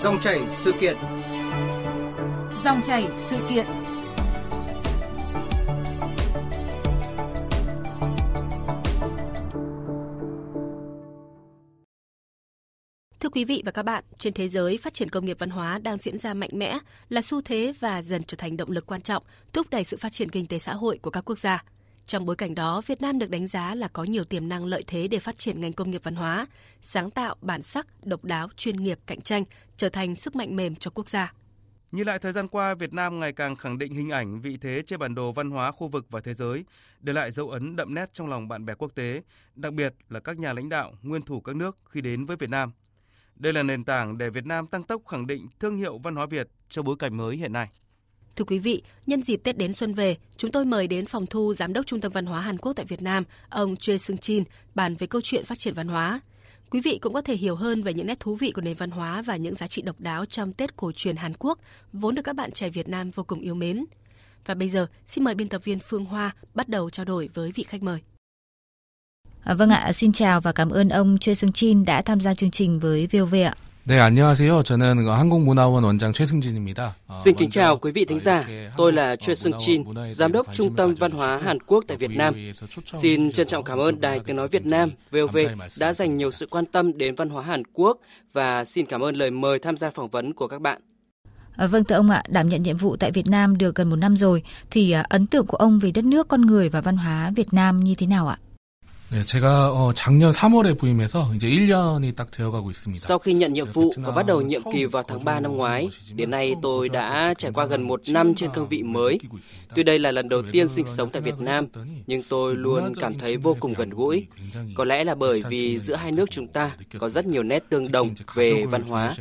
Dòng chảy sự kiện. Dòng chảy sự kiện. Thưa quý vị và các bạn, trên thế giới phát triển công nghiệp văn hóa đang diễn ra mạnh mẽ là xu thế và dần trở thành động lực quan trọng thúc đẩy sự phát triển kinh tế xã hội của các quốc gia. Trong bối cảnh đó, Việt Nam được đánh giá là có nhiều tiềm năng lợi thế để phát triển ngành công nghiệp văn hóa, sáng tạo, bản sắc, độc đáo, chuyên nghiệp, cạnh tranh, trở thành sức mạnh mềm cho quốc gia. Như lại thời gian qua, Việt Nam ngày càng khẳng định hình ảnh vị thế trên bản đồ văn hóa khu vực và thế giới, để lại dấu ấn đậm nét trong lòng bạn bè quốc tế, đặc biệt là các nhà lãnh đạo, nguyên thủ các nước khi đến với Việt Nam. Đây là nền tảng để Việt Nam tăng tốc khẳng định thương hiệu văn hóa Việt trong bối cảnh mới hiện nay. Thưa quý vị, nhân dịp Tết đến xuân về, chúng tôi mời đến phòng thu Giám đốc Trung tâm Văn hóa Hàn Quốc tại Việt Nam, ông Choi Sung Chin, bàn về câu chuyện phát triển văn hóa. Quý vị cũng có thể hiểu hơn về những nét thú vị của nền văn hóa và những giá trị độc đáo trong Tết cổ truyền Hàn Quốc, vốn được các bạn trẻ Việt Nam vô cùng yêu mến. Và bây giờ, xin mời biên tập viên Phương Hoa bắt đầu trao đổi với vị khách mời. À, vâng ạ, xin chào và cảm ơn ông Choi Sung Chin đã tham gia chương trình với VOV ạ. 네, 안녕하세요. 저는 한국문화원 원장 최승진입니다. Xin kính chào quý vị thính giả. Tôi là Choi Seung Jin, Giám đốc Trung tâm Văn hóa Hàn Quốc tại Việt Nam. Xin trân trọng cảm ơn Đài Tiếng Nói Việt Nam, VOV, đã dành nhiều sự quan tâm đến văn hóa Hàn Quốc và xin cảm ơn lời mời tham gia phỏng vấn của các bạn. À, vâng thưa ông ạ, đảm nhận nhiệm vụ tại Việt Nam được gần một năm rồi, thì à, ấn tượng của ông về đất nước, con người và văn hóa Việt Nam như thế nào ạ? 네, 제가 어, 작년 3월에 부임해서 이제 1년이 딱 되어가고 있습니다. Sau khi nhận nhiệm vụ và bắt đầu nhiệm kỳ vào tháng 3 năm ngoái, đến nay tôi đã trải qua gần một năm trên cương vị mới. Tuy đây là lần đầu tiên sinh sống tại Việt Nam, nhưng tôi luôn cảm thấy vô cùng gần gũi. Có lẽ là bởi vì giữa hai nước chúng ta có rất nhiều nét tương đồng về văn hóa.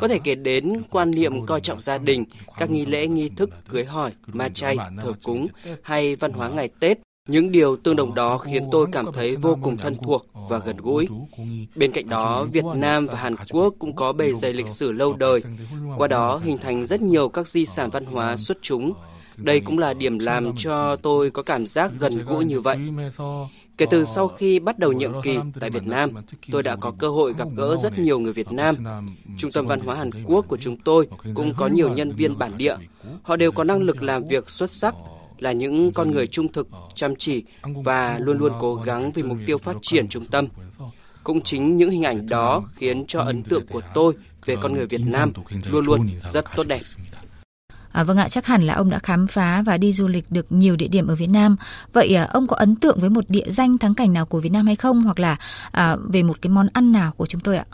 Có thể kể đến quan niệm coi trọng gia đình, các nghi lễ nghi thức cưới hỏi, ma chay, thờ cúng hay văn hóa ngày Tết những điều tương đồng đó khiến tôi cảm thấy vô cùng thân thuộc và gần gũi. Bên cạnh đó, Việt Nam và Hàn Quốc cũng có bề dày lịch sử lâu đời, qua đó hình thành rất nhiều các di sản văn hóa xuất chúng. Đây cũng là điểm làm cho tôi có cảm giác gần gũi như vậy. Kể từ sau khi bắt đầu nhiệm kỳ tại Việt Nam, tôi đã có cơ hội gặp gỡ rất nhiều người Việt Nam. Trung tâm văn hóa Hàn Quốc của chúng tôi cũng có nhiều nhân viên bản địa. Họ đều có năng lực làm việc xuất sắc là những con người trung thực, chăm chỉ và luôn luôn cố gắng vì mục tiêu phát triển trung tâm. Cũng chính những hình ảnh đó khiến cho ấn tượng của tôi về con người Việt Nam luôn luôn rất tốt đẹp. À, vâng ạ, chắc hẳn là ông đã khám phá và đi du lịch được nhiều địa điểm ở Việt Nam. Vậy à, ông có ấn tượng với một địa danh thắng cảnh nào của Việt Nam hay không? Hoặc là à, về một cái món ăn nào của chúng tôi ạ?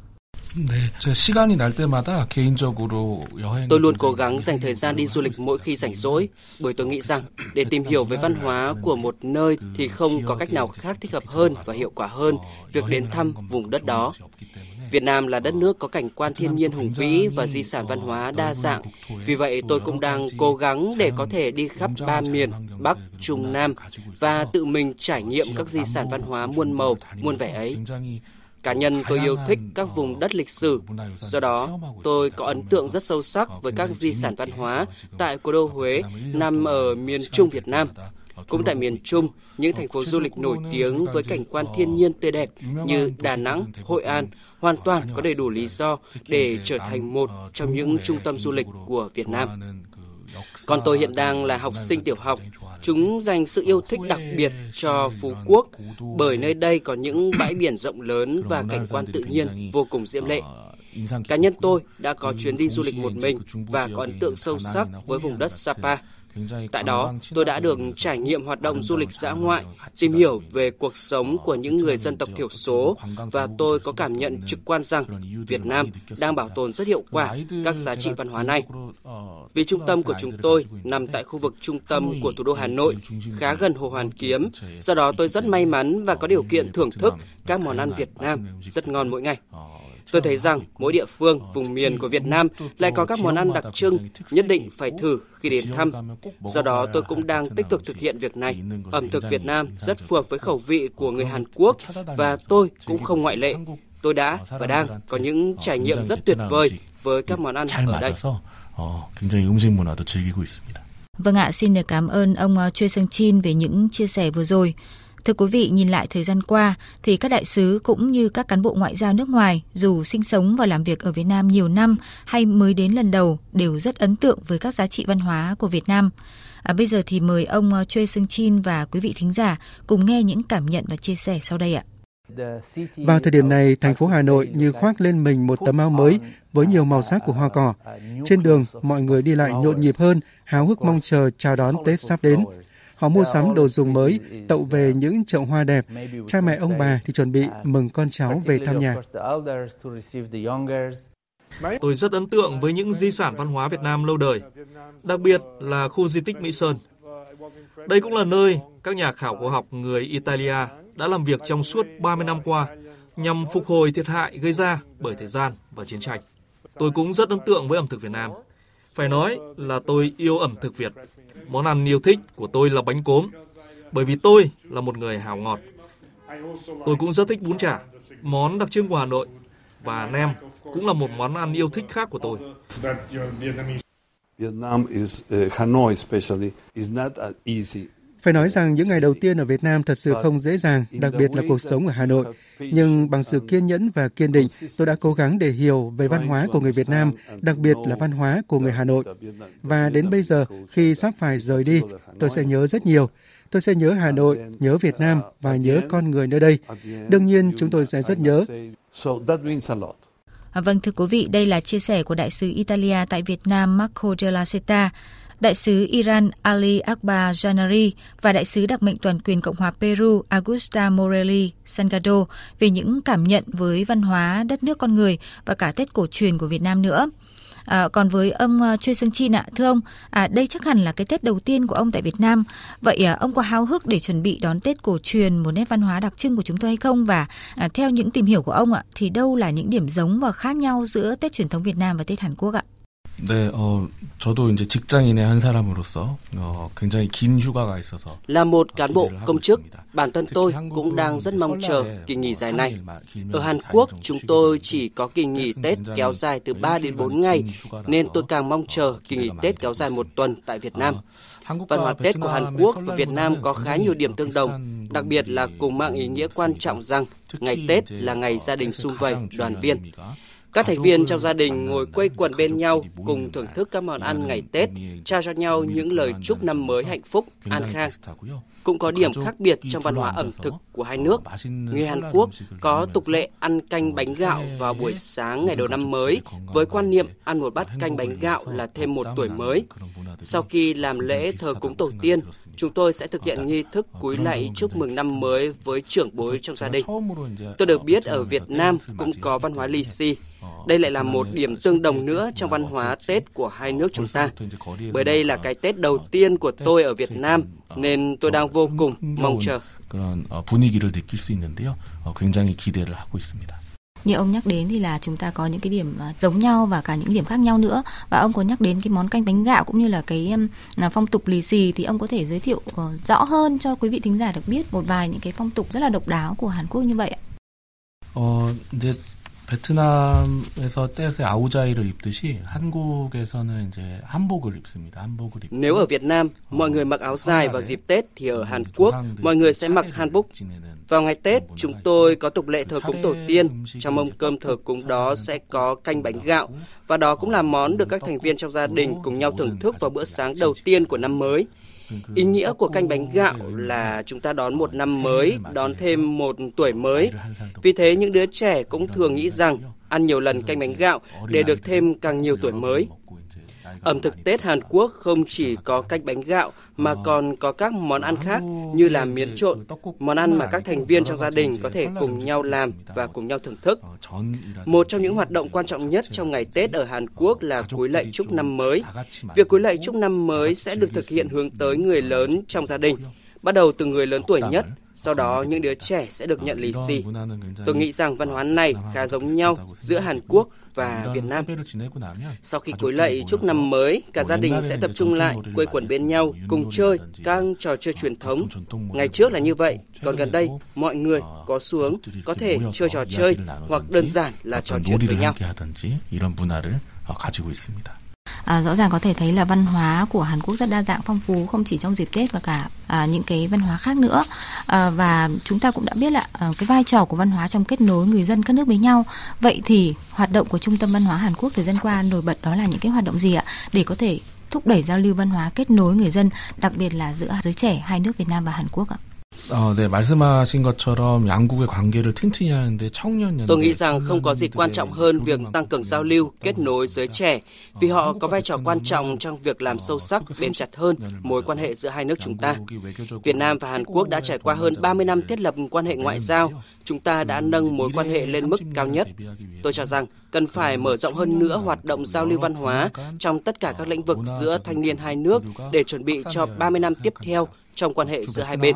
Tôi luôn cố gắng dành thời gian đi du lịch mỗi khi rảnh rỗi, bởi tôi nghĩ rằng để tìm hiểu về văn hóa của một nơi thì không có cách nào khác thích hợp hơn và hiệu quả hơn việc đến thăm vùng đất đó. Việt Nam là đất nước có cảnh quan thiên nhiên hùng vĩ và di sản văn hóa đa dạng. Vì vậy, tôi cũng đang cố gắng để có thể đi khắp ba miền Bắc, Trung, Nam và tự mình trải nghiệm các di sản văn hóa muôn màu, muôn vẻ ấy. Cá nhân tôi yêu thích các vùng đất lịch sử, do đó tôi có ấn tượng rất sâu sắc với các di sản văn hóa tại cố đô Huế nằm ở miền Trung Việt Nam. Cũng tại miền Trung, những thành phố du lịch nổi tiếng với cảnh quan thiên nhiên tươi đẹp như Đà Nẵng, Hội An hoàn toàn có đầy đủ lý do để trở thành một trong những trung tâm du lịch của Việt Nam. Còn tôi hiện đang là học sinh tiểu học. Chúng dành sự yêu thích đặc biệt cho Phú Quốc, bởi nơi đây có những bãi biển rộng lớn và cảnh quan tự nhiên vô cùng diễm lệ. Cá nhân tôi đã có chuyến đi du lịch một mình và có ấn tượng sâu sắc với vùng đất Sapa. Tại đó, tôi đã được trải nghiệm hoạt động du lịch dã ngoại, tìm hiểu về cuộc sống của những người dân tộc thiểu số. và tôi có cảm nhận trực quan rằng Việt Nam đang bảo tồn rất hiệu quả các giá trị văn hóa này. Vì trung tâm của chúng tôi nằm tại khu vực trung tâm của thủ đô Hà Nội, khá gần Hồ Hoàn Kiếm, do đó tôi rất may mắn và có điều kiện thưởng thức các món ăn Việt Nam rất ngon mỗi ngày. Tôi thấy rằng mỗi địa phương, vùng miền của Việt Nam lại có các món ăn đặc trưng nhất định phải thử khi đến thăm. Do đó tôi cũng đang tích cực thực hiện việc này. Ẩm thực Việt Nam rất phù hợp với khẩu vị của người Hàn Quốc và tôi cũng không ngoại lệ. Tôi đã và đang có những trải nghiệm rất tuyệt vời với các món ăn ở đây. Vâng ạ, xin được cảm ơn ông ờ, Choi Sang Chin về những chia sẻ vừa rồi. Thưa quý vị, nhìn lại thời gian qua thì các đại sứ cũng như các cán bộ ngoại giao nước ngoài dù sinh sống và làm việc ở Việt Nam nhiều năm hay mới đến lần đầu đều rất ấn tượng với các giá trị văn hóa của Việt Nam. À, bây giờ thì mời ông ờ, Choi Sung Chin và quý vị thính giả cùng nghe những cảm nhận và chia sẻ sau đây ạ. Vào thời điểm này, thành phố Hà Nội như khoác lên mình một tấm áo mới với nhiều màu sắc của hoa cỏ. Trên đường, mọi người đi lại nhộn nhịp hơn, háo hức mong chờ chào đón Tết sắp đến. Họ mua sắm đồ dùng mới, tậu về những chậu hoa đẹp. Cha mẹ ông bà thì chuẩn bị mừng con cháu về thăm nhà. Tôi rất ấn tượng với những di sản văn hóa Việt Nam lâu đời, đặc biệt là khu di tích Mỹ Sơn. Đây cũng là nơi các nhà khảo cổ học người Italia đã làm việc trong suốt 30 năm qua nhằm phục hồi thiệt hại gây ra bởi thời gian và chiến tranh. Tôi cũng rất ấn tượng với ẩm thực Việt Nam. Phải nói là tôi yêu ẩm thực Việt. Món ăn yêu thích của tôi là bánh cốm, bởi vì tôi là một người hào ngọt. Tôi cũng rất thích bún chả, món đặc trưng của Hà Nội, và nem cũng là một món ăn yêu thích khác của tôi. Vietnam is uh, Hanoi especially is not easy phải nói rằng những ngày đầu tiên ở Việt Nam thật sự không dễ dàng, đặc biệt là cuộc sống ở Hà Nội. Nhưng bằng sự kiên nhẫn và kiên định, tôi đã cố gắng để hiểu về văn hóa của người Việt Nam, đặc biệt là văn hóa của người Hà Nội. Và đến bây giờ, khi sắp phải rời đi, tôi sẽ nhớ rất nhiều. Tôi sẽ nhớ Hà Nội, nhớ Việt Nam và nhớ con người nơi đây. Đương nhiên, chúng tôi sẽ rất nhớ. À, vâng thưa quý vị, đây là chia sẻ của đại sứ Italia tại Việt Nam Marco Della Seta đại sứ Iran Ali Akbar Janari và đại sứ đặc mệnh toàn quyền Cộng hòa Peru Augusta Morelli Salgado về những cảm nhận với văn hóa đất nước con người và cả Tết cổ truyền của Việt Nam nữa. À, còn với ông uh, Choi Sung Chin ạ, thưa ông, à, đây chắc hẳn là cái Tết đầu tiên của ông tại Việt Nam. Vậy à, ông có háo hức để chuẩn bị đón Tết cổ truyền, một nét văn hóa đặc trưng của chúng tôi hay không? Và à, theo những tìm hiểu của ông ạ, thì đâu là những điểm giống và khác nhau giữa Tết truyền thống Việt Nam và Tết Hàn Quốc ạ? 네, 어, 저도 이제 직장인의 한 사람으로서 어, 굉장히 긴 휴가가 있어서 là một cán bộ công chức, bản thân tôi cũng đang rất mong chờ kỳ nghỉ dài này. Ở Hàn Quốc, chúng tôi chỉ có kỳ nghỉ Tết kéo dài từ 3 đến 4 ngày, nên tôi càng mong chờ kỳ nghỉ Tết kéo dài một tuần tại Việt Nam. Văn hóa Tết của Hàn Quốc và Việt Nam có khá nhiều điểm tương đồng, đặc biệt là cùng mang ý nghĩa quan trọng rằng ngày Tết là ngày gia đình sum vầy, đoàn viên. Các thành viên trong gia đình ngồi quây quần bên nhau cùng thưởng thức các món ăn ngày Tết, trao cho nhau những lời chúc năm mới hạnh phúc, an khang. Cũng có điểm khác biệt trong văn hóa ẩm thực của hai nước. Người Hàn Quốc có tục lệ ăn canh bánh gạo vào buổi sáng ngày đầu năm mới với quan niệm ăn một bát canh bánh gạo là thêm một tuổi mới. Sau khi làm lễ thờ cúng tổ tiên, chúng tôi sẽ thực hiện nghi thức cúi lạy chúc mừng năm mới với trưởng bối trong gia đình. Tôi được biết ở Việt Nam cũng có văn hóa lì xì. Đây lại là một điểm tương đồng nữa trong văn hóa Tết của hai nước chúng ta. Bởi đây là cái Tết đầu tiên của tôi ở Việt Nam, nên tôi đang vô cùng mong chờ. 그런 분위기를 느낄 수 있는데요. 굉장히 기대를 하고 있습니다. Như ông nhắc đến thì là chúng ta có những cái điểm à, giống nhau và cả những điểm khác nhau nữa. Và ông có nhắc đến cái món canh bánh gạo cũng như là cái là phong tục lì xì thì ông có thể giới thiệu ờ, rõ hơn cho quý vị thính giả được biết một vài những cái phong tục rất là độc đáo của Hàn Quốc như vậy ạ. 어, 이제 베트남에서 떼세 아우자이를 입듯이 한국에서는 이제 한복을 입습니다. 한복을 입고 Nếu ở Việt Nam mọi người mặc áo dài vào dịp Tết thì ở Hàn Quốc mọi người sẽ mặc hanbok. Vào ngày Tết chúng tôi có tục lệ thờ cúng tổ tiên. Trong mâm cơm thờ cúng đó sẽ có canh bánh gạo và đó cũng là món được các thành viên trong gia đình cùng nhau thưởng thức vào bữa sáng đầu tiên của năm mới. Ý nghĩa của canh bánh gạo là chúng ta đón một năm mới, đón thêm một tuổi mới. Vì thế những đứa trẻ cũng thường nghĩ rằng ăn nhiều lần canh bánh gạo để được thêm càng nhiều tuổi mới. Ẩm thực Tết Hàn Quốc không chỉ có cách bánh gạo mà còn có các món ăn khác như là miến trộn, món ăn mà các thành viên trong gia đình có thể cùng nhau làm và cùng nhau thưởng thức. Một trong những hoạt động quan trọng nhất trong ngày Tết ở Hàn Quốc là cúi lạy chúc năm mới. Việc cúi lạy chúc năm mới sẽ được thực hiện hướng tới người lớn trong gia đình, bắt đầu từ người lớn tuổi nhất, sau đó những đứa trẻ sẽ được nhận lì xì. Tôi nghĩ rằng văn hóa này khá giống nhau giữa Hàn Quốc và Việt Nam. Sau khi cúi lạy chúc năm mới, cả gia đình sẽ tập trung lại, quây quần bên nhau, cùng chơi các trò chơi truyền thống. Ngày trước là như vậy, còn gần đây, mọi người có xuống có thể chơi trò chơi hoặc đơn giản là trò chuyện với nhau. À, rõ ràng có thể thấy là văn hóa của Hàn Quốc rất đa dạng phong phú không chỉ trong dịp Tết và cả à, những cái văn hóa khác nữa. À, và chúng ta cũng đã biết là à, cái vai trò của văn hóa trong kết nối người dân các nước với nhau. Vậy thì hoạt động của Trung tâm Văn hóa Hàn Quốc thời gian qua nổi bật đó là những cái hoạt động gì ạ để có thể thúc đẩy giao lưu văn hóa kết nối người dân, đặc biệt là giữa giới trẻ hai nước Việt Nam và Hàn Quốc ạ? 어, 네, 말씀하신 것처럼 양국의 관계를 튼튼히 하는데 청년 Tôi nghĩ rằng không có gì quan trọng hơn việc tăng cường giao lưu, kết nối giới trẻ, vì họ có vai trò quan trọng trong việc làm sâu sắc, bền chặt hơn mối quan hệ giữa hai nước chúng ta. Việt Nam và Hàn Quốc đã trải qua hơn 30 năm thiết lập quan hệ ngoại giao, chúng ta đã nâng mối quan hệ lên mức cao nhất. Tôi cho rằng cần phải mở rộng hơn nữa hoạt động giao lưu văn hóa trong tất cả các lĩnh vực giữa thanh niên hai nước để chuẩn bị cho 30 năm tiếp theo trong quan hệ giữa hai bên.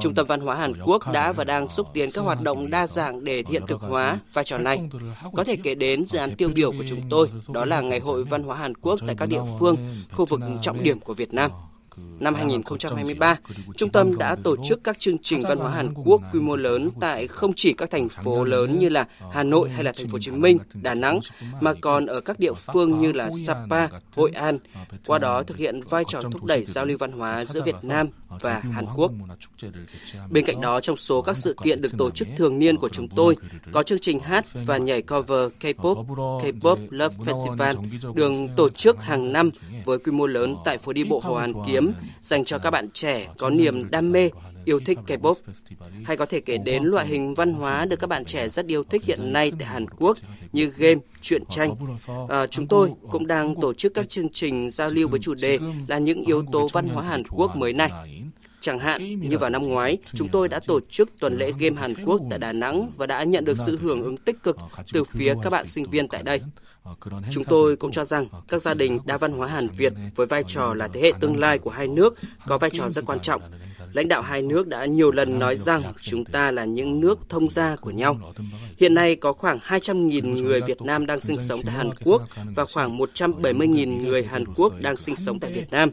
Trung tâm Văn hóa Hàn Quốc đã và đang xúc tiến các hoạt động đa dạng để hiện thực hóa vai trò này. Có thể kể đến dự án tiêu biểu của chúng tôi, đó là Ngày hội Văn hóa Hàn Quốc tại các địa phương, khu vực trọng điểm của Việt Nam. Năm 2023, trung tâm đã tổ chức các chương trình văn hóa Hàn Quốc quy mô lớn tại không chỉ các thành phố lớn như là Hà Nội hay là thành phố Hồ Chí Minh, Đà Nẵng mà còn ở các địa phương như là Sapa, Hội An. Qua đó thực hiện vai trò thúc đẩy giao lưu văn hóa giữa Việt Nam và Hàn Quốc. Bên cạnh đó, trong số các sự kiện được tổ chức thường niên của chúng tôi, có chương trình hát và nhảy cover K-pop, K-pop Love Festival được tổ chức hàng năm với quy mô lớn tại phố đi bộ Hồ Hoàn Kiếm dành cho các bạn trẻ có niềm đam mê yêu thích K-pop. Hay có thể kể đến loại hình văn hóa được các bạn trẻ rất yêu thích hiện nay tại Hàn Quốc như game, truyện tranh. À, chúng tôi cũng đang tổ chức các chương trình giao lưu với chủ đề là những yếu tố văn hóa Hàn Quốc mới này. Chẳng hạn như vào năm ngoái, chúng tôi đã tổ chức tuần lễ game Hàn Quốc tại Đà Nẵng và đã nhận được sự hưởng ứng tích cực từ phía các bạn sinh viên tại đây. Chúng tôi cũng cho rằng các gia đình đa văn hóa Hàn Việt với vai trò là thế hệ tương lai của hai nước có vai trò rất quan trọng. Lãnh đạo hai nước đã nhiều lần nói rằng chúng ta là những nước thông gia của nhau. Hiện nay có khoảng 200.000 người Việt Nam đang sinh sống tại Hàn Quốc và khoảng 170.000 người Hàn Quốc đang sinh sống tại Việt Nam.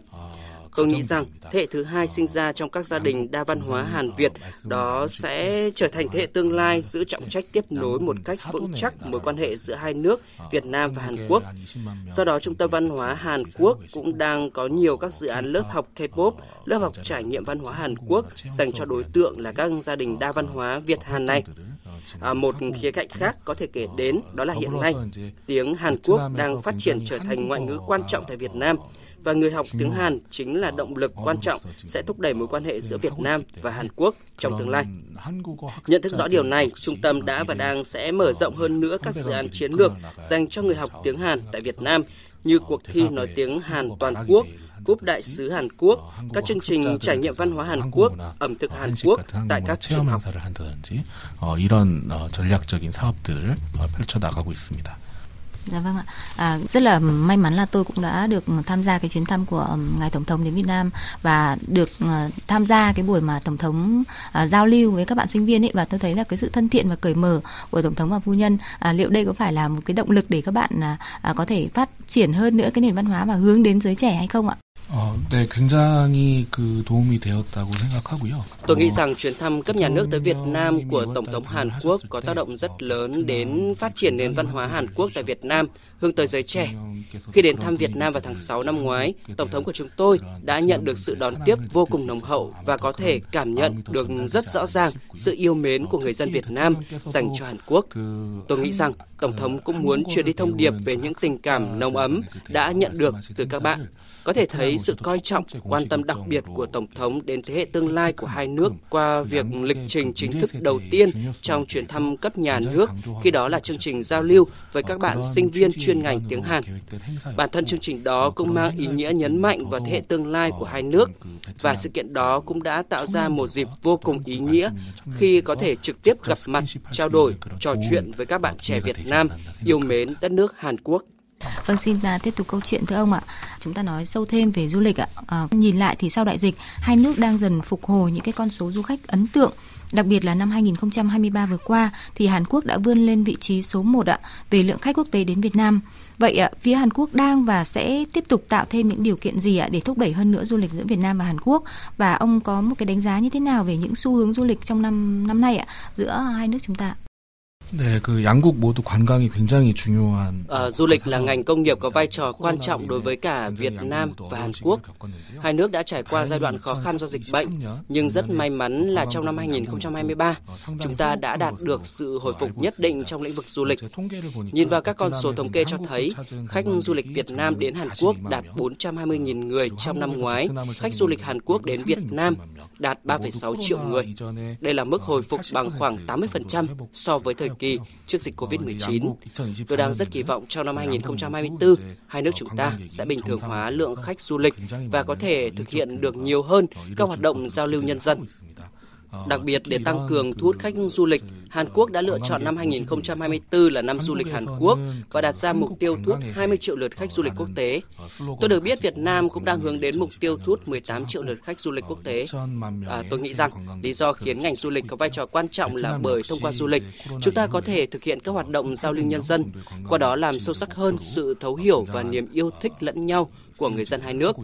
Tôi nghĩ rằng thế hệ thứ hai sinh ra trong các gia đình đa văn hóa Hàn Việt đó sẽ trở thành thế hệ tương lai giữ trọng trách tiếp nối một cách vững chắc mối quan hệ giữa hai nước Việt Nam và Hàn Quốc. Do đó, Trung tâm Văn hóa Hàn Quốc cũng đang có nhiều các dự án lớp học K-pop, lớp học trải nghiệm văn hóa Hàn Quốc dành cho đối tượng là các gia đình đa văn hóa Việt Hàn này. À, một khía cạnh khác có thể kể đến đó là hiện nay tiếng Hàn Quốc đang phát triển trở thành ngoại ngữ quan trọng tại Việt Nam và người học tiếng Hàn chính là động lực quan trọng sẽ thúc đẩy mối quan hệ giữa Việt Nam và Hàn Quốc trong tương lai. Nhận thức rõ điều này, trung tâm đã và đang sẽ mở rộng hơn nữa các dự án chiến lược dành cho người học tiếng Hàn tại Việt Nam như cuộc thi nói tiếng Hàn toàn quốc, cúp đại sứ Hàn Quốc, các chương trình trải nghiệm văn hóa Hàn Quốc, ẩm thực Hàn Quốc tại các trường học. 이런 전략적인 사업들을 펼쳐 나가고 있습니다. Dạ vâng ạ. À, rất là may mắn là tôi cũng đã được tham gia cái chuyến thăm của ngài tổng thống đến Việt Nam và được uh, tham gia cái buổi mà tổng thống uh, giao lưu với các bạn sinh viên ấy và tôi thấy là cái sự thân thiện và cởi mở của tổng thống và phu nhân à, liệu đây có phải là một cái động lực để các bạn uh, có thể phát triển hơn nữa cái nền văn hóa và hướng đến giới trẻ hay không ạ? Ờ, 네, 굉장히 그 도움이 되었다고 생각하고요. Tôi nghĩ rằng chuyến thăm cấp nhà nước tới Việt Nam của Tổng thống Hàn Quốc có tác động rất lớn đến phát triển nền văn hóa Hàn Quốc tại Việt Nam, hướng tới giới trẻ. Khi đến thăm Việt Nam vào tháng 6 năm ngoái, Tổng thống của chúng tôi đã nhận được sự đón tiếp vô cùng nồng hậu và có thể cảm nhận được rất rõ ràng sự yêu mến của người dân Việt Nam dành cho Hàn Quốc. Tôi nghĩ rằng Tổng thống cũng muốn truyền đi thông điệp về những tình cảm nồng ấm đã nhận được từ các bạn. Có thể thấy sự coi trọng, quan tâm đặc biệt của Tổng thống đến thế hệ tương lai của hai nước qua việc lịch trình chính thức đầu tiên trong chuyến thăm cấp nhà nước, khi đó là chương trình giao lưu với các bạn sinh viên chuyên ngành tiếng Hàn. Bản thân chương trình đó cũng mang ý nghĩa nhấn mạnh vào thế hệ tương lai của hai nước và sự kiện đó cũng đã tạo ra một dịp vô cùng ý nghĩa khi có thể trực tiếp gặp mặt, trao đổi, trò chuyện với các bạn trẻ Việt Nam yêu mến đất nước Hàn Quốc. Vâng, xin là tiếp tục câu chuyện thưa ông ạ. Chúng ta nói sâu thêm về du lịch ạ. À, nhìn lại thì sau đại dịch, hai nước đang dần phục hồi những cái con số du khách ấn tượng. Đặc biệt là năm 2023 vừa qua thì Hàn Quốc đã vươn lên vị trí số 1 ạ về lượng khách quốc tế đến Việt Nam. Vậy ạ, phía Hàn Quốc đang và sẽ tiếp tục tạo thêm những điều kiện gì ạ để thúc đẩy hơn nữa du lịch giữa Việt Nam và Hàn Quốc? Và ông có một cái đánh giá như thế nào về những xu hướng du lịch trong năm năm nay ạ giữa hai nước chúng ta? 네, 그 양국 모두 관광이 굉장히 중요한. À, du lịch là ngành công nghiệp có vai trò quan trọng đối với cả Việt Nam và Hàn Quốc. Hai nước đã trải qua giai đoạn khó khăn do dịch bệnh, nhưng rất may mắn là trong năm 2023, chúng ta đã đạt được sự hồi phục nhất định trong lĩnh vực du lịch. Nhìn vào các con số thống kê cho thấy, khách du lịch Việt Nam đến Hàn Quốc đạt 420.000 người trong năm ngoái, khách du lịch Hàn Quốc đến Việt Nam đạt 3,6 triệu người. Đây là mức hồi phục bằng khoảng 80% so với thời kỳ trước dịch COVID-19. Tôi đang rất kỳ vọng trong năm 2024, hai nước chúng ta sẽ bình thường hóa lượng khách du lịch và có thể thực hiện được nhiều hơn các hoạt động giao lưu nhân dân. Đặc biệt để tăng cường thu hút khách du lịch, Hàn Quốc đã lựa chọn năm 2024 là năm du lịch Hàn Quốc và đặt ra mục tiêu thu hút 20 triệu lượt khách du lịch quốc tế. Tôi được biết Việt Nam cũng đang hướng đến mục tiêu thu hút 18 triệu lượt khách du lịch quốc tế. À, tôi nghĩ rằng lý do khiến ngành du lịch có vai trò quan trọng là bởi thông qua du lịch, chúng ta có thể thực hiện các hoạt động giao lưu nhân dân, qua đó làm sâu sắc hơn sự thấu hiểu và niềm yêu thích lẫn nhau của người dân hai nước.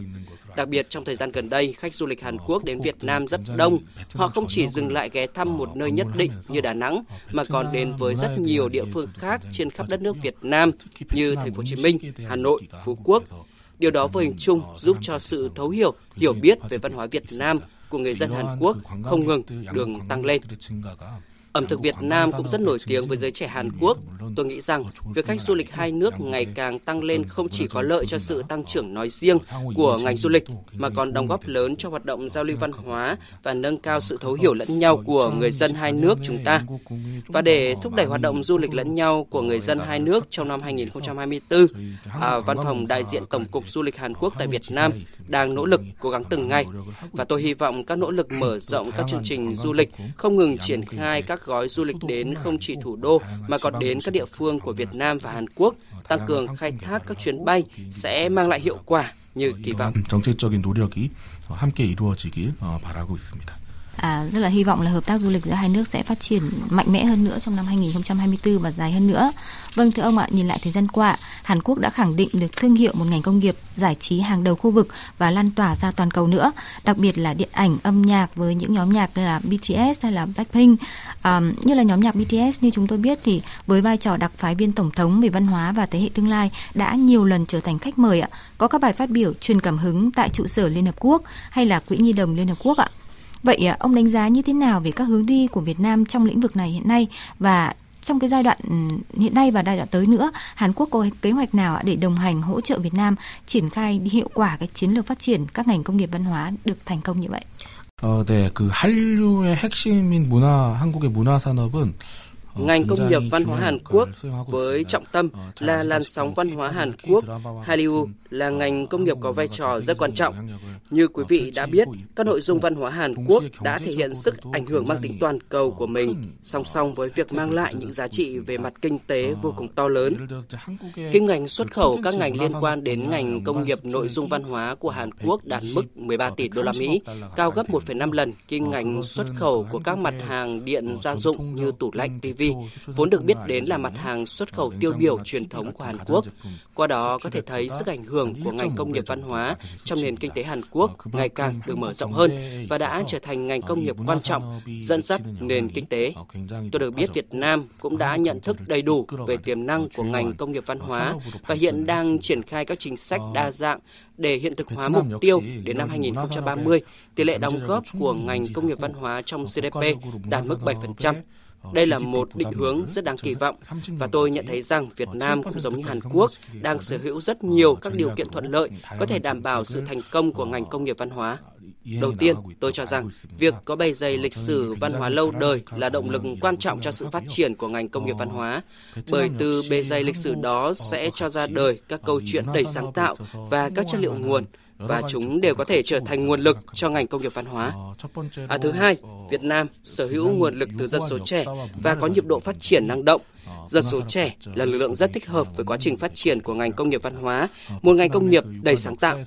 Đặc biệt trong thời gian gần đây, khách du lịch Hàn Quốc đến Việt Nam rất đông. Họ không chỉ dừng lại ghé thăm một nơi nhất định như Đà Nẵng mà còn đến với rất nhiều địa phương khác trên khắp đất nước Việt Nam như thành phố Hồ Chí Minh, Hà Nội, Phú Quốc. Điều đó vô hình chung giúp cho sự thấu hiểu, hiểu biết về văn hóa Việt Nam của người dân Hàn Quốc không ngừng đường tăng lên. Ẩm thực Việt Nam cũng rất nổi tiếng với giới trẻ Hàn Quốc. Tôi nghĩ rằng việc khách du lịch hai nước ngày càng tăng lên không chỉ có lợi cho sự tăng trưởng nói riêng của ngành du lịch mà còn đóng góp lớn cho hoạt động giao lưu văn hóa và nâng cao sự thấu hiểu lẫn nhau của người dân hai nước chúng ta. Và để thúc đẩy hoạt động du lịch lẫn nhau của người dân hai nước trong năm 2024, à, Văn phòng đại diện Tổng cục Du lịch Hàn Quốc tại Việt Nam đang nỗ lực cố gắng từng ngày và tôi hy vọng các nỗ lực mở rộng các chương trình du lịch không ngừng triển khai các gói du lịch đến không chỉ thủ đô mà còn đến các địa phương của Việt Nam và Hàn Quốc, tăng cường khai thác các chuyến bay sẽ mang lại hiệu quả như kỳ vọng. 정책적인 노력이 함께 이루어지길 바라고 있습니다. À, rất là hy vọng là hợp tác du lịch giữa hai nước sẽ phát triển mạnh mẽ hơn nữa trong năm 2024 và dài hơn nữa. Vâng thưa ông ạ, nhìn lại thời gian qua, Hàn Quốc đã khẳng định được thương hiệu một ngành công nghiệp giải trí hàng đầu khu vực và lan tỏa ra toàn cầu nữa, đặc biệt là điện ảnh, âm nhạc với những nhóm nhạc như là BTS hay là Blackpink. À, như là nhóm nhạc BTS như chúng tôi biết thì với vai trò đặc phái viên tổng thống về văn hóa và thế hệ tương lai đã nhiều lần trở thành khách mời ạ. Có các bài phát biểu truyền cảm hứng tại trụ sở Liên Hợp Quốc hay là Quỹ Nhi đồng Liên Hợp Quốc ạ. Vậy ông đánh giá như thế nào về các hướng đi của Việt Nam trong lĩnh vực này hiện nay và trong cái giai đoạn hiện nay và giai đoạn tới nữa, Hàn Quốc có kế hoạch nào để đồng hành hỗ trợ Việt Nam triển khai hiệu quả cái chiến lược phát triển các ngành công nghiệp văn hóa được thành công như vậy? 어, 네, 그 한류의 핵심인 문화, 한국의 문화 산업은 Ngành công nghiệp văn hóa Hàn Quốc với trọng tâm là làn sóng văn hóa Hàn Quốc, Hallyu là ngành công nghiệp có vai trò rất quan trọng. Như quý vị đã biết, các nội dung văn hóa Hàn Quốc đã thể hiện sức ảnh hưởng mang tính toàn cầu của mình, song song với việc mang lại những giá trị về mặt kinh tế vô cùng to lớn. Kinh ngành xuất khẩu các ngành liên quan đến ngành công nghiệp nội dung văn hóa của Hàn Quốc đạt mức 13 tỷ đô la Mỹ, cao gấp 1,5 lần kinh ngành xuất khẩu của các mặt hàng điện gia dụng như tủ lạnh, TV vốn được biết đến là mặt hàng xuất khẩu tiêu biểu truyền thống của Hàn Quốc. Qua đó có thể thấy sức ảnh hưởng của ngành công nghiệp văn hóa trong nền kinh tế Hàn Quốc ngày càng được mở rộng hơn và đã trở thành ngành công nghiệp quan trọng dẫn dắt nền kinh tế. Tôi được biết Việt Nam cũng đã nhận thức đầy đủ về tiềm năng của ngành công nghiệp văn hóa và hiện đang triển khai các chính sách đa dạng để hiện thực hóa mục tiêu đến năm 2030, tỷ lệ đóng góp của ngành công nghiệp văn hóa trong GDP đạt mức 7%. Đây là một định hướng rất đáng kỳ vọng. và tôi nhận thấy rằng Việt Nam cũng giống như Hàn Quốc đang sở hữu rất nhiều các điều kiện thuận lợi có thể đảm bảo sự thành công của ngành công nghiệp văn hóa. Đầu tiên, tôi cho rằng việc có bề dày lịch sử văn hóa lâu đời là động lực quan trọng cho sự phát triển của ngành công nghiệp văn hóa, bởi từ bề dày lịch sử đó sẽ cho ra đời các câu chuyện đầy sáng tạo và các chất liệu nguồn và chúng đều có thể trở thành nguồn lực cho ngành công nghiệp văn hóa. À, thứ hai, Việt Nam sở hữu nguồn lực từ dân số trẻ và có nhịp độ phát triển năng động. Dân số trẻ là lực lượng rất thích hợp với quá trình phát triển của ngành công nghiệp văn hóa, một ngành công nghiệp đầy sáng tạo.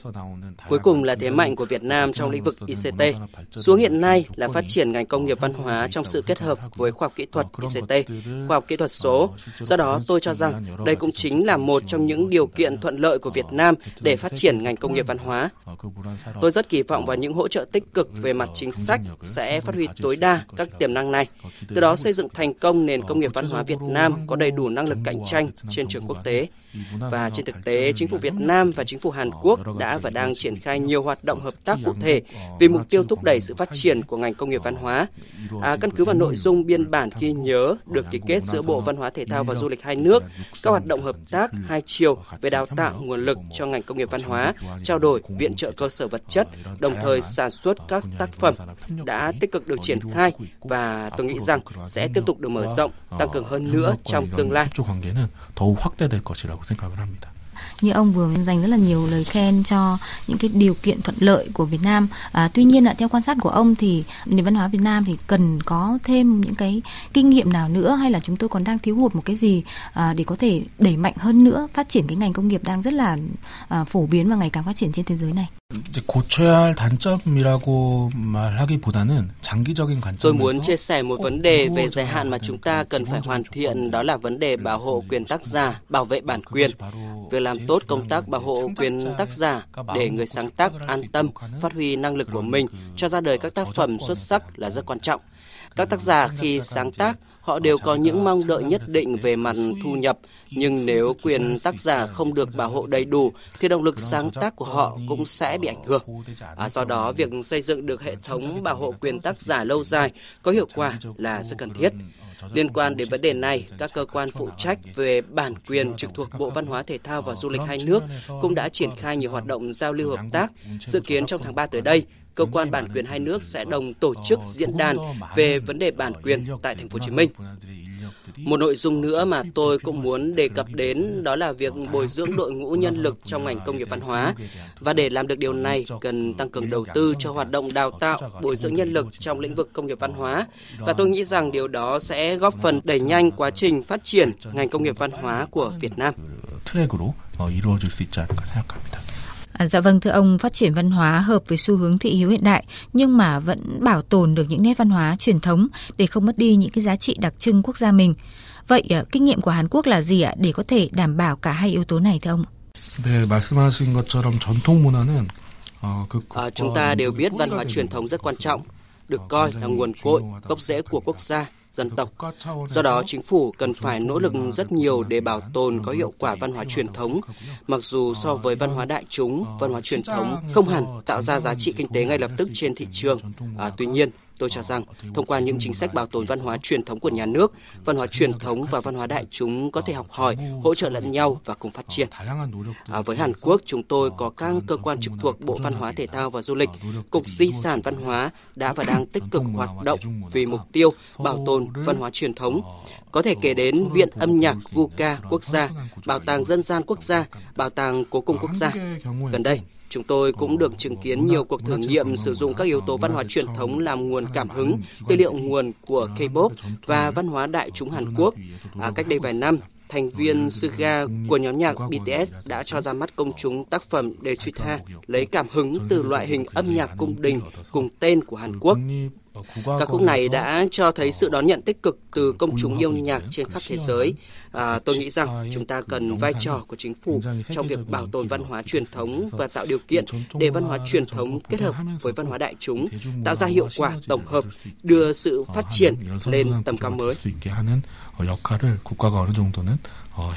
Cuối cùng là thế mạnh của Việt Nam trong lĩnh vực ICT. Xu hiện nay là phát triển ngành công nghiệp văn hóa trong sự kết hợp với khoa học kỹ thuật ICT, khoa học kỹ thuật số. Do đó, tôi cho rằng đây cũng chính là một trong những điều kiện thuận lợi của Việt Nam để phát triển ngành công nghiệp văn hóa. Tôi rất kỳ vọng vào những hỗ trợ tích cực về mặt chính sách sẽ phát huy tối đa các tiềm năng này, từ đó xây dựng thành công nền công nghiệp văn hóa Việt Nam có đầy đủ năng lực cạnh tranh trên trường quốc tế. Và trên thực tế, chính phủ Việt Nam và chính phủ Hàn Quốc đã và đang triển khai nhiều hoạt động hợp tác cụ thể vì mục tiêu thúc đẩy sự phát triển của ngành công nghiệp văn hóa. À, căn cứ vào nội dung biên bản ghi nhớ được ký kết giữa Bộ Văn hóa Thể thao và Du lịch hai nước, các hoạt động hợp tác hai chiều về đào tạo nguồn lực cho ngành công nghiệp văn hóa, trao đổi viện trợ cơ sở vật chất, đồng thời sản xuất các tác phẩm đã tích cực được triển khai và tôi nghĩ rằng sẽ tiếp tục được mở rộng, tăng cường hơn nữa trong tương lai của sách giáo Việt Nam ta như ông vừa dành rất là nhiều lời khen cho những cái điều kiện thuận lợi của Việt Nam. À, tuy nhiên là theo quan sát của ông thì nền văn hóa Việt Nam thì cần có thêm những cái kinh nghiệm nào nữa hay là chúng tôi còn đang thiếu hụt một cái gì à, để có thể đẩy mạnh hơn nữa phát triển cái ngành công nghiệp đang rất là à, phổ biến và ngày càng phát triển trên thế giới này? Tôi muốn chia sẻ một vấn đề về dài hạn mà chúng ta cần phải hoàn thiện đó là vấn đề bảo hộ quyền tác giả, bảo vệ bản quyền. Việc làm tốt công tác bảo hộ quyền tác giả để người sáng tác an tâm phát huy năng lực của mình cho ra đời các tác phẩm xuất sắc là rất quan trọng. Các tác giả khi sáng tác họ đều có những mong đợi nhất định về mặt thu nhập, nhưng nếu quyền tác giả không được bảo hộ đầy đủ thì động lực sáng tác của họ cũng sẽ bị ảnh hưởng. À, do đó, việc xây dựng được hệ thống bảo hộ quyền tác giả lâu dài có hiệu quả là rất cần thiết. Liên quan đến vấn đề này, các cơ quan phụ trách về bản quyền trực thuộc Bộ Văn hóa Thể thao và Du lịch hai nước cũng đã triển khai nhiều hoạt động giao lưu hợp tác. Dự kiến trong tháng 3 tới đây, cơ quan bản quyền hai nước sẽ đồng tổ chức diễn đàn về vấn đề bản quyền tại thành phố Hồ Chí Minh. Một nội dung nữa mà tôi cũng muốn đề cập đến đó là việc bồi dưỡng đội ngũ nhân lực trong ngành công nghiệp văn hóa. Và để làm được điều này, cần tăng cường đầu tư cho hoạt động đào tạo, bồi dưỡng nhân lực trong lĩnh vực công nghiệp văn hóa. Và tôi nghĩ rằng điều đó sẽ góp phần đẩy nhanh quá trình phát triển ngành công nghiệp văn hóa của Việt Nam. 트랙으로 이루어질 수 있지 않을까 생각합니다. À, dạ vâng thưa ông, phát triển văn hóa hợp với xu hướng thị hiếu hiện đại nhưng mà vẫn bảo tồn được những nét văn hóa truyền thống để không mất đi những cái giá trị đặc trưng quốc gia mình. Vậy à, kinh nghiệm của Hàn Quốc là gì ạ để có thể đảm bảo cả hai yếu tố này thưa ông? 네, 말씀하신 것처럼 전통 문화는 À, chúng ta đều biết văn hóa truyền thống rất quan trọng, được coi là nguồn cội, gốc rễ của quốc gia dân tộc. Do đó, chính phủ cần phải nỗ lực rất nhiều để bảo tồn có hiệu quả văn hóa truyền thống. Mặc dù so với văn hóa đại chúng, văn hóa truyền thống không hẳn tạo ra giá trị kinh tế ngay lập tức trên thị trường. À, tuy nhiên, Tôi cho rằng, thông qua những chính sách bảo tồn văn hóa truyền thống của nhà nước, văn hóa truyền thống và văn hóa đại chúng có thể học hỏi, hỗ trợ lẫn nhau và cùng phát triển. À, với Hàn Quốc, chúng tôi có các cơ quan trực thuộc Bộ Văn hóa Thể thao và Du lịch, Cục Di sản Văn hóa đã và đang tích cực hoạt động vì mục tiêu bảo tồn văn hóa truyền thống. Có thể kể đến Viện âm nhạc Vuca Quốc gia, Bảo tàng Dân gian Quốc gia, Bảo tàng Cố cung Quốc gia. Gần đây, Chúng tôi cũng được chứng kiến nhiều cuộc thử nghiệm sử dụng các yếu tố văn hóa truyền thống làm nguồn cảm hứng, tư liệu nguồn của K-pop và văn hóa đại chúng Hàn Quốc. À, cách đây vài năm, thành viên Suga của nhóm nhạc BTS đã cho ra mắt công chúng tác phẩm Dechuta lấy cảm hứng từ loại hình âm nhạc cung đình cùng tên của Hàn Quốc. Ca khúc này đã cho thấy sự đón nhận tích cực từ công chúng yêu nhạc trên khắp thế giới. À, tôi nghĩ rằng chúng ta cần vai trò của chính phủ trong việc bảo tồn văn hóa truyền thống và tạo điều kiện để văn hóa truyền thống kết hợp với văn hóa đại chúng, tạo ra hiệu quả tổng hợp, đưa sự phát triển lên tầm cao mới. 역할을 국가가 어느 정도는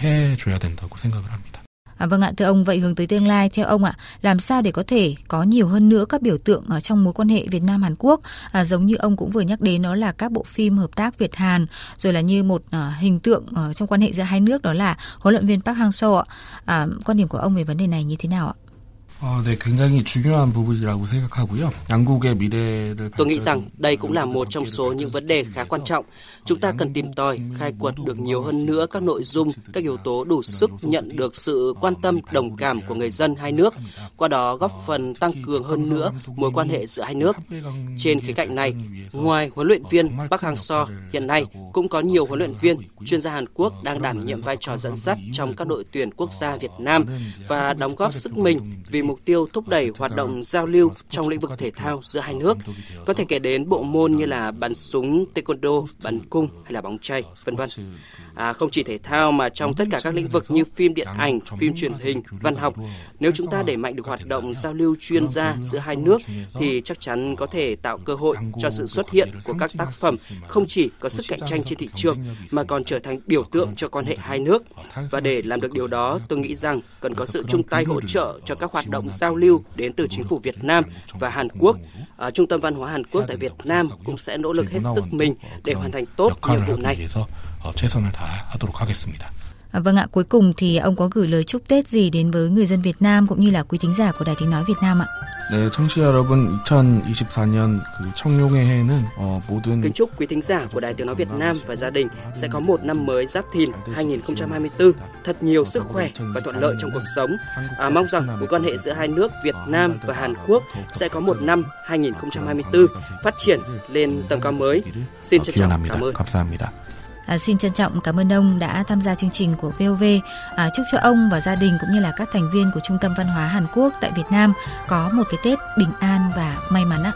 해줘야 된다고 생각을 합니다. À, vâng ạ, thưa ông, vậy hướng tới tương lai theo ông ạ, làm sao để có thể có nhiều hơn nữa các biểu tượng ở trong mối quan hệ Việt Nam Hàn Quốc, à, giống như ông cũng vừa nhắc đến đó là các bộ phim hợp tác Việt Hàn, rồi là như một à, hình tượng à, trong quan hệ giữa hai nước đó là huấn luyện viên Park Hang-seo ạ. À, quan điểm của ông về vấn đề này như thế nào ạ? Tôi nghĩ rằng đây cũng là một trong số những vấn đề khá quan trọng. Chúng ta cần tìm tòi, khai quật được nhiều hơn nữa các nội dung, các yếu tố đủ sức nhận được sự quan tâm, đồng cảm của người dân hai nước, qua đó góp phần tăng cường hơn nữa mối quan hệ giữa hai nước. Trên khía cạnh này, ngoài huấn luyện viên Park Hang-seo, hiện nay cũng có nhiều huấn luyện viên, chuyên gia Hàn Quốc đang đảm nhiệm vai trò dẫn dắt trong các đội tuyển quốc gia Việt Nam và đóng góp sức mình vì mục tiêu thúc đẩy hoạt động giao lưu trong lĩnh vực thể thao giữa hai nước. Có thể kể đến bộ môn như là bắn súng, taekwondo, bắn cung hay là bóng chay, vân vân. À, không chỉ thể thao mà trong tất cả các lĩnh vực như phim điện ảnh, phim truyền hình, văn học, nếu chúng ta đẩy mạnh được hoạt động giao lưu chuyên gia giữa hai nước thì chắc chắn có thể tạo cơ hội cho sự xuất hiện của các tác phẩm không chỉ có sức cạnh tranh trên thị trường mà còn trở thành biểu tượng cho quan hệ hai nước. Và để làm được điều đó, tôi nghĩ rằng cần có sự chung tay hỗ trợ cho các hoạt động giao lưu đến từ chính phủ Việt Nam và Hàn Quốc. À, Trung tâm Văn hóa Hàn Quốc tại Việt Nam cũng sẽ nỗ lực hết sức mình để hoàn thành tốt nhiệm vụ này. 최선을 다하도록 하겠습니다. À, vâng ạ, cuối cùng thì ông có gửi lời chúc Tết gì đến với người dân Việt Nam cũng như là quý thính giả của Đài Tiếng Nói Việt Nam ạ? 네, 청취자 여러분, 2024년 그 청룡의 해는 어, 모든 Kính chúc quý thính giả của Đài Tiếng Nói Việt Nam và gia đình sẽ có một năm mới Giáp Thìn 2024 thật nhiều sức khỏe và thuận lợi trong cuộc sống. À, mong rằng mối quan hệ giữa hai nước Việt Nam và Hàn Quốc sẽ có một năm 2024 phát triển lên tầm cao mới. Xin trân trọng cảm ơn. À, xin trân trọng cảm ơn ông đã tham gia chương trình của VOV. À, chúc cho ông và gia đình cũng như là các thành viên của Trung tâm Văn hóa Hàn Quốc tại Việt Nam có một cái Tết bình an và may mắn ạ.